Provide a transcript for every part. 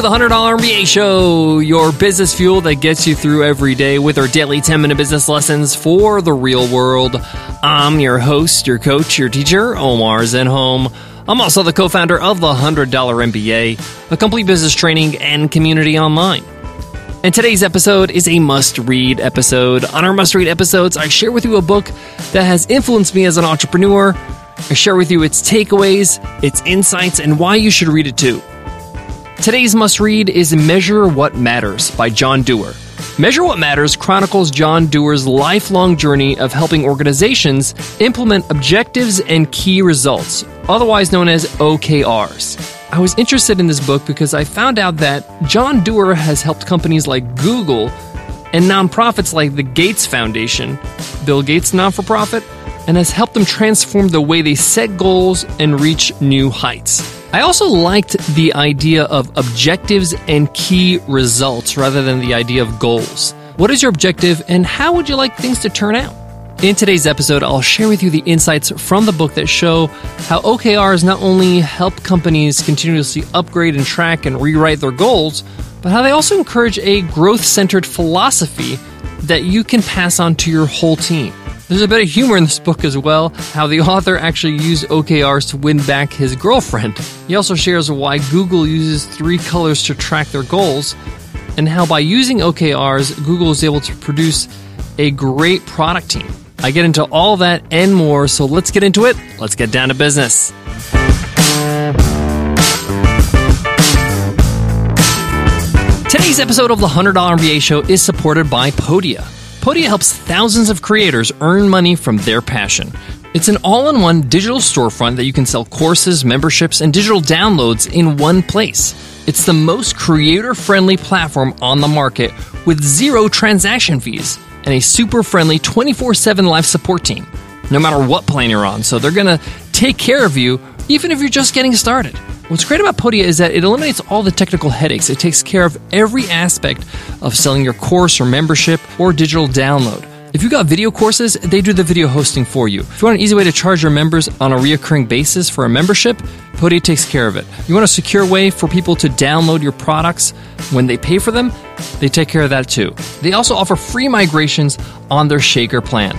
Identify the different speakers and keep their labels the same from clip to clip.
Speaker 1: to the $100 MBA Show, your business fuel that gets you through every day with our daily 10 minute business lessons for the real world. I'm your host, your coach, your teacher, Omar Zenhom. I'm also the co founder of the $100 MBA, a complete business training and community online. And today's episode is a must read episode. On our must read episodes, I share with you a book that has influenced me as an entrepreneur. I share with you its takeaways, its insights, and why you should read it too. Today's must read is Measure What Matters by John Doerr. Measure What Matters chronicles John Doerr's lifelong journey of helping organizations implement objectives and key results, otherwise known as OKRs. I was interested in this book because I found out that John Doerr has helped companies like Google and nonprofits like the Gates Foundation, Bill Gates non for profit, and has helped them transform the way they set goals and reach new heights. I also liked the idea of objectives and key results rather than the idea of goals. What is your objective and how would you like things to turn out? In today's episode, I'll share with you the insights from the book that show how OKRs not only help companies continuously upgrade and track and rewrite their goals, but how they also encourage a growth centered philosophy that you can pass on to your whole team. There's a bit of humor in this book as well, how the author actually used OKRs to win back his girlfriend. He also shares why Google uses three colors to track their goals, and how by using OKRs, Google is able to produce a great product team. I get into all that and more, so let's get into it. Let's get down to business. Today's episode of the $100 MBA Show is supported by Podia. Podia helps thousands of creators earn money from their passion. It's an all in one digital storefront that you can sell courses, memberships, and digital downloads in one place. It's the most creator friendly platform on the market with zero transaction fees and a super friendly 24 7 live support team, no matter what plan you're on. So they're going to take care of you even if you're just getting started. What's great about Podia is that it eliminates all the technical headaches. It takes care of every aspect of selling your course or membership or digital download. If you've got video courses, they do the video hosting for you. If you want an easy way to charge your members on a reoccurring basis for a membership, Podia takes care of it. You want a secure way for people to download your products when they pay for them? They take care of that too. They also offer free migrations on their Shaker plan.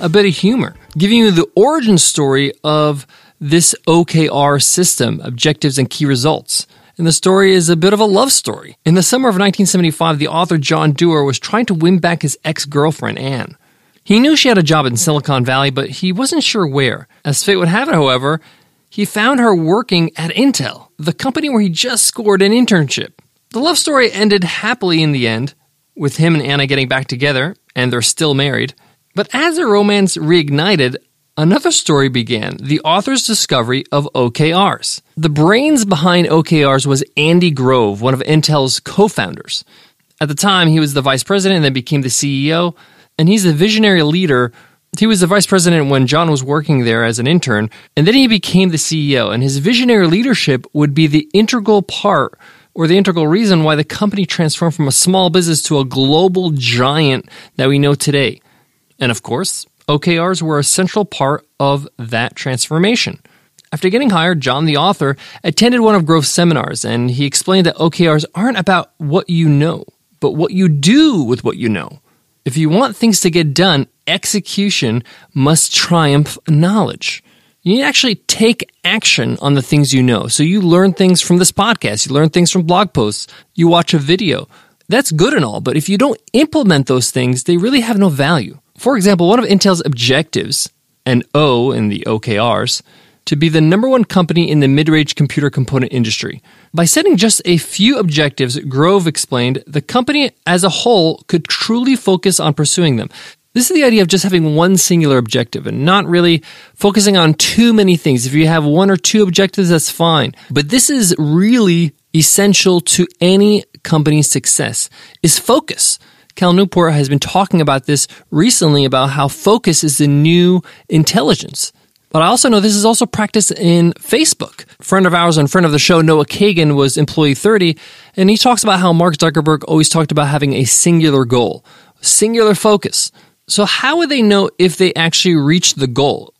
Speaker 1: a bit of humor, giving you the origin story of this OKR system, objectives and key results. And the story is a bit of a love story. In the summer of 1975, the author John Doerr was trying to win back his ex girlfriend, Anne. He knew she had a job in Silicon Valley, but he wasn't sure where. As fate would have it, however, he found her working at Intel, the company where he just scored an internship. The love story ended happily in the end, with him and Anna getting back together, and they're still married. But as the romance reignited, another story began the author's discovery of OKRs. The brains behind OKRs was Andy Grove, one of Intel's co founders. At the time, he was the vice president and then became the CEO, and he's a visionary leader. He was the vice president when John was working there as an intern, and then he became the CEO, and his visionary leadership would be the integral part or the integral reason why the company transformed from a small business to a global giant that we know today. And of course, OKRs were a central part of that transformation. After getting hired, John, the author, attended one of Grove's seminars and he explained that OKRs aren't about what you know, but what you do with what you know. If you want things to get done, execution must triumph knowledge. You need to actually take action on the things you know. So you learn things from this podcast, you learn things from blog posts, you watch a video. That's good and all, but if you don't implement those things, they really have no value. For example, one of Intel's objectives, an O in the OKRs, to be the number one company in the mid range computer component industry. By setting just a few objectives, Grove explained, the company as a whole could truly focus on pursuing them. This is the idea of just having one singular objective and not really focusing on too many things. If you have one or two objectives, that's fine. But this is really essential to any company's success is focus. Cal Newport has been talking about this recently about how focus is the new intelligence. But I also know this is also practiced in Facebook. Friend of ours and friend of the show, Noah Kagan, was employee 30, and he talks about how Mark Zuckerberg always talked about having a singular goal, singular focus. So, how would they know if they actually reached the goal,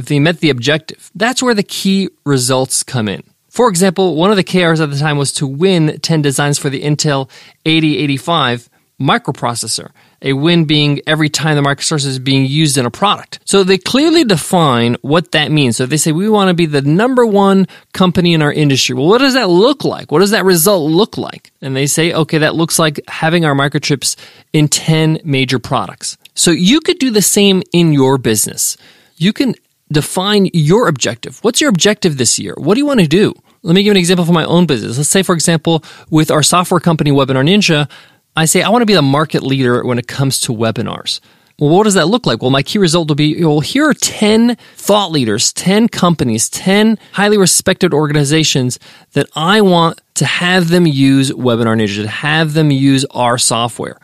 Speaker 1: if they met the objective? That's where the key results come in. For example, one of the KRs at the time was to win 10 designs for the Intel 8085 microprocessor, a win being every time the microprocessor is being used in a product. So they clearly define what that means. So they say we want to be the number one company in our industry. Well, what does that look like? What does that result look like? And they say, okay, that looks like having our microchips in 10 major products. So you could do the same in your business. You can define your objective. What's your objective this year? What do you want to do? Let me give an example for my own business. Let's say, for example, with our software company, Webinar Ninja, I say I want to be the market leader when it comes to webinars. Well, what does that look like? Well, my key result will be, well, here are 10 thought leaders, 10 companies, 10 highly respected organizations that I want to have them use Webinar Ninja, to have them use our software.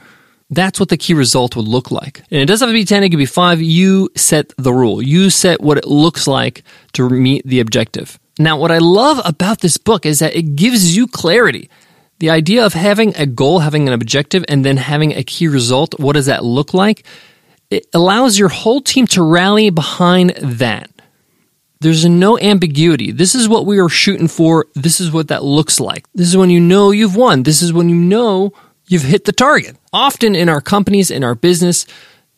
Speaker 1: That's what the key result would look like. And it doesn't have to be 10, it could be 5. You set the rule. You set what it looks like to meet the objective. Now, what I love about this book is that it gives you clarity. The idea of having a goal, having an objective, and then having a key result, what does that look like? It allows your whole team to rally behind that. There's no ambiguity. This is what we are shooting for. This is what that looks like. This is when you know you've won. This is when you know you've hit the target. Often in our companies, in our business,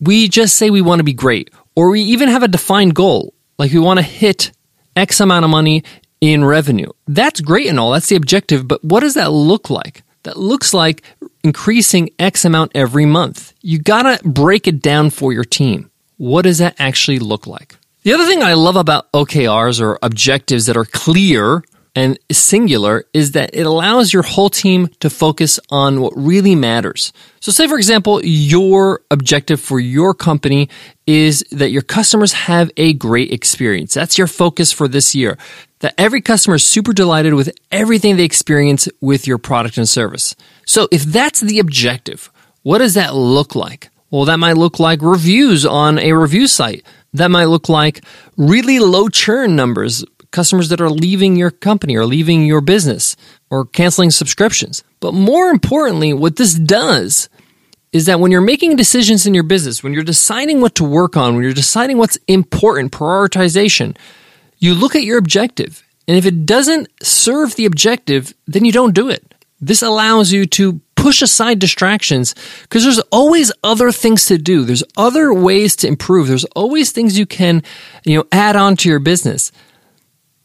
Speaker 1: we just say we want to be great, or we even have a defined goal. Like we want to hit X amount of money in revenue. That's great and all. That's the objective. But what does that look like? That looks like increasing X amount every month. You gotta break it down for your team. What does that actually look like? The other thing I love about OKRs or objectives that are clear and singular is that it allows your whole team to focus on what really matters. So, say for example, your objective for your company is that your customers have a great experience. That's your focus for this year. That every customer is super delighted with everything they experience with your product and service. So, if that's the objective, what does that look like? Well, that might look like reviews on a review site. That might look like really low churn numbers customers that are leaving your company or leaving your business or canceling subscriptions. But more importantly, what this does is that when you're making decisions in your business, when you're deciding what to work on, when you're deciding what's important, prioritization, you look at your objective. And if it doesn't serve the objective, then you don't do it. This allows you to push aside distractions because there's always other things to do. There's other ways to improve. There's always things you can, you know, add on to your business.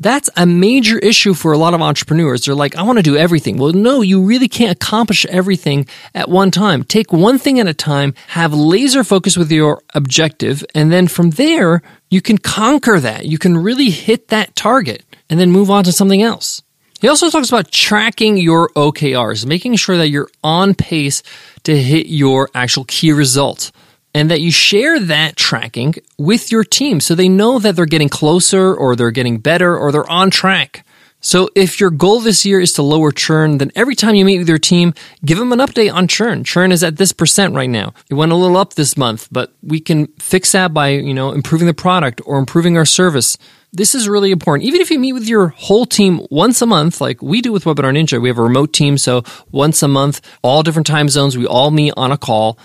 Speaker 1: That's a major issue for a lot of entrepreneurs. They're like, I want to do everything. Well, no, you really can't accomplish everything at one time. Take one thing at a time, have laser focus with your objective, and then from there, you can conquer that. You can really hit that target and then move on to something else. He also talks about tracking your OKRs, making sure that you're on pace to hit your actual key results and that you share that tracking with your team so they know that they're getting closer or they're getting better or they're on track. So if your goal this year is to lower churn, then every time you meet with your team, give them an update on churn. Churn is at this percent right now. It went a little up this month, but we can fix that by, you know, improving the product or improving our service. This is really important. Even if you meet with your whole team once a month, like we do with Webinar Ninja, we have a remote team. So once a month, all different time zones, we all meet on a call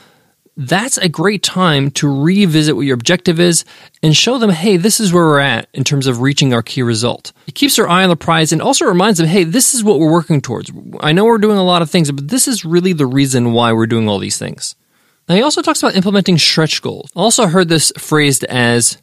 Speaker 1: that's a great time to revisit what your objective is and show them, hey, this is where we're at in terms of reaching our key result. It keeps their eye on the prize and also reminds them, hey, this is what we're working towards. I know we're doing a lot of things, but this is really the reason why we're doing all these things. Now, he also talks about implementing stretch goals. Also heard this phrased as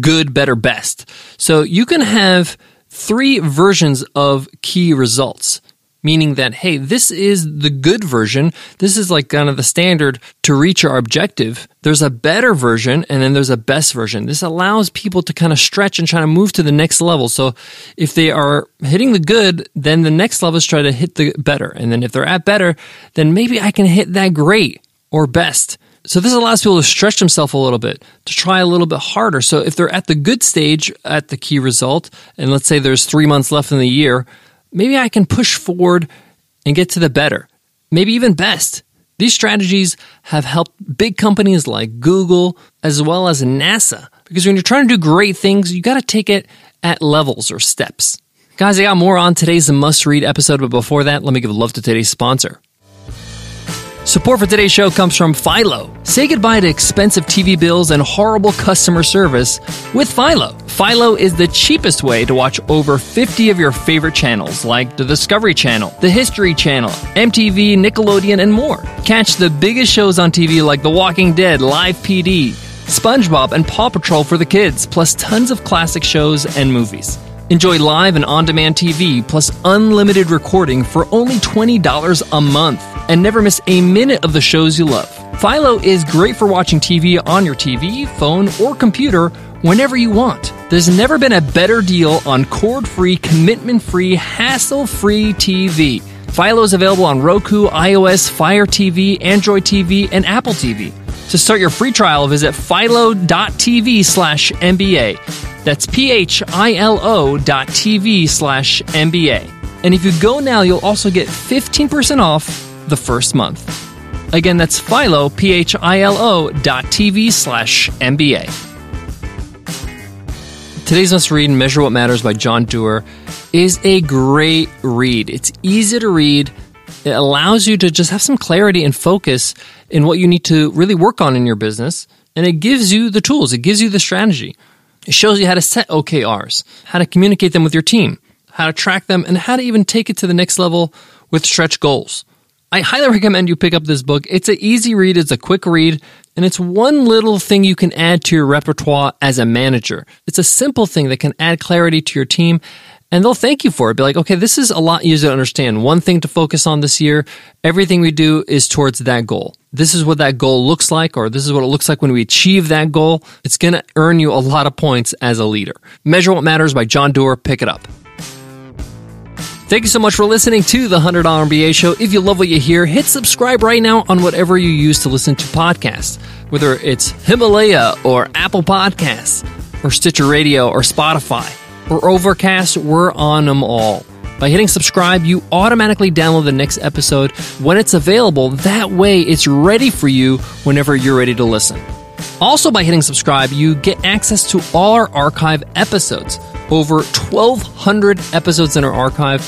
Speaker 1: good, better, best. So you can have three versions of key results meaning that, hey, this is the good version. This is like kind of the standard to reach our objective. There's a better version and then there's a best version. This allows people to kind of stretch and try to move to the next level. So if they are hitting the good, then the next level is try to hit the better. And then if they're at better, then maybe I can hit that great or best. So this allows people to stretch themselves a little bit, to try a little bit harder. So if they're at the good stage at the key result, and let's say there's three months left in the year, maybe I can push forward and get to the better, maybe even best. These strategies have helped big companies like Google as well as NASA because when you're trying to do great things, you got to take it at levels or steps. Guys, I got more on today's must read episode, but before that, let me give love to today's sponsor. Support for today's show comes from Philo. Say goodbye to expensive TV bills and horrible customer service with Philo. Philo is the cheapest way to watch over 50 of your favorite channels like the Discovery Channel, the History Channel, MTV, Nickelodeon, and more. Catch the biggest shows on TV like The Walking Dead, Live PD, SpongeBob, and Paw Patrol for the kids, plus tons of classic shows and movies. Enjoy live and on demand TV plus unlimited recording for only $20 a month and never miss a minute of the shows you love. Philo is great for watching TV on your TV, phone, or computer whenever you want. There's never been a better deal on cord free, commitment free, hassle free TV. Philo is available on Roku, iOS, Fire TV, Android TV, and Apple TV. To start your free trial, visit philo.tv slash MBA. That's P-H-I-L-O dot TV slash MBA. And if you go now, you'll also get 15% off the first month. Again, that's philo, P-H-I-L-O dot TV slash MBA. Today's must read Measure What Matters by John Doerr is a great read. It's easy to read. It allows you to just have some clarity and focus in what you need to really work on in your business. And it gives you the tools, it gives you the strategy. It shows you how to set OKRs, how to communicate them with your team, how to track them, and how to even take it to the next level with stretch goals. I highly recommend you pick up this book. It's an easy read, it's a quick read, and it's one little thing you can add to your repertoire as a manager. It's a simple thing that can add clarity to your team and they'll thank you for it. Be like, okay, this is a lot easier to understand. One thing to focus on this year. Everything we do is towards that goal. This is what that goal looks like, or this is what it looks like when we achieve that goal. It's going to earn you a lot of points as a leader. Measure What Matters by John Doerr. Pick it up. Thank you so much for listening to the $100 MBA show. If you love what you hear, hit subscribe right now on whatever you use to listen to podcasts, whether it's Himalaya or Apple Podcasts or Stitcher Radio or Spotify or Overcast, we're on them all. By hitting subscribe, you automatically download the next episode when it's available. That way, it's ready for you whenever you're ready to listen. Also, by hitting subscribe, you get access to all our archive episodes. Over 1,200 episodes in our archive,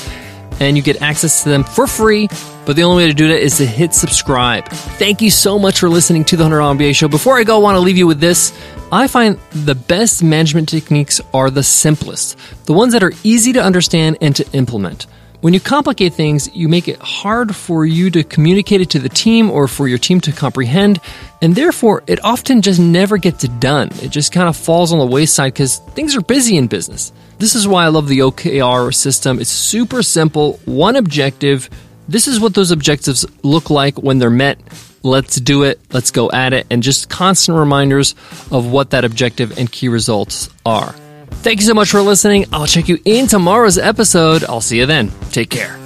Speaker 1: and you get access to them for free. But the only way to do that is to hit subscribe. Thank you so much for listening to the $100 MBA show. Before I go, I want to leave you with this. I find the best management techniques are the simplest, the ones that are easy to understand and to implement. When you complicate things, you make it hard for you to communicate it to the team or for your team to comprehend, and therefore it often just never gets done. It just kind of falls on the wayside because things are busy in business. This is why I love the OKR system. It's super simple, one objective. This is what those objectives look like when they're met let's do it, let's go at it, and just constant reminders of what that objective and key results are. Thank you so much for listening. I'll check you in tomorrow's episode. I'll see you then. Take care.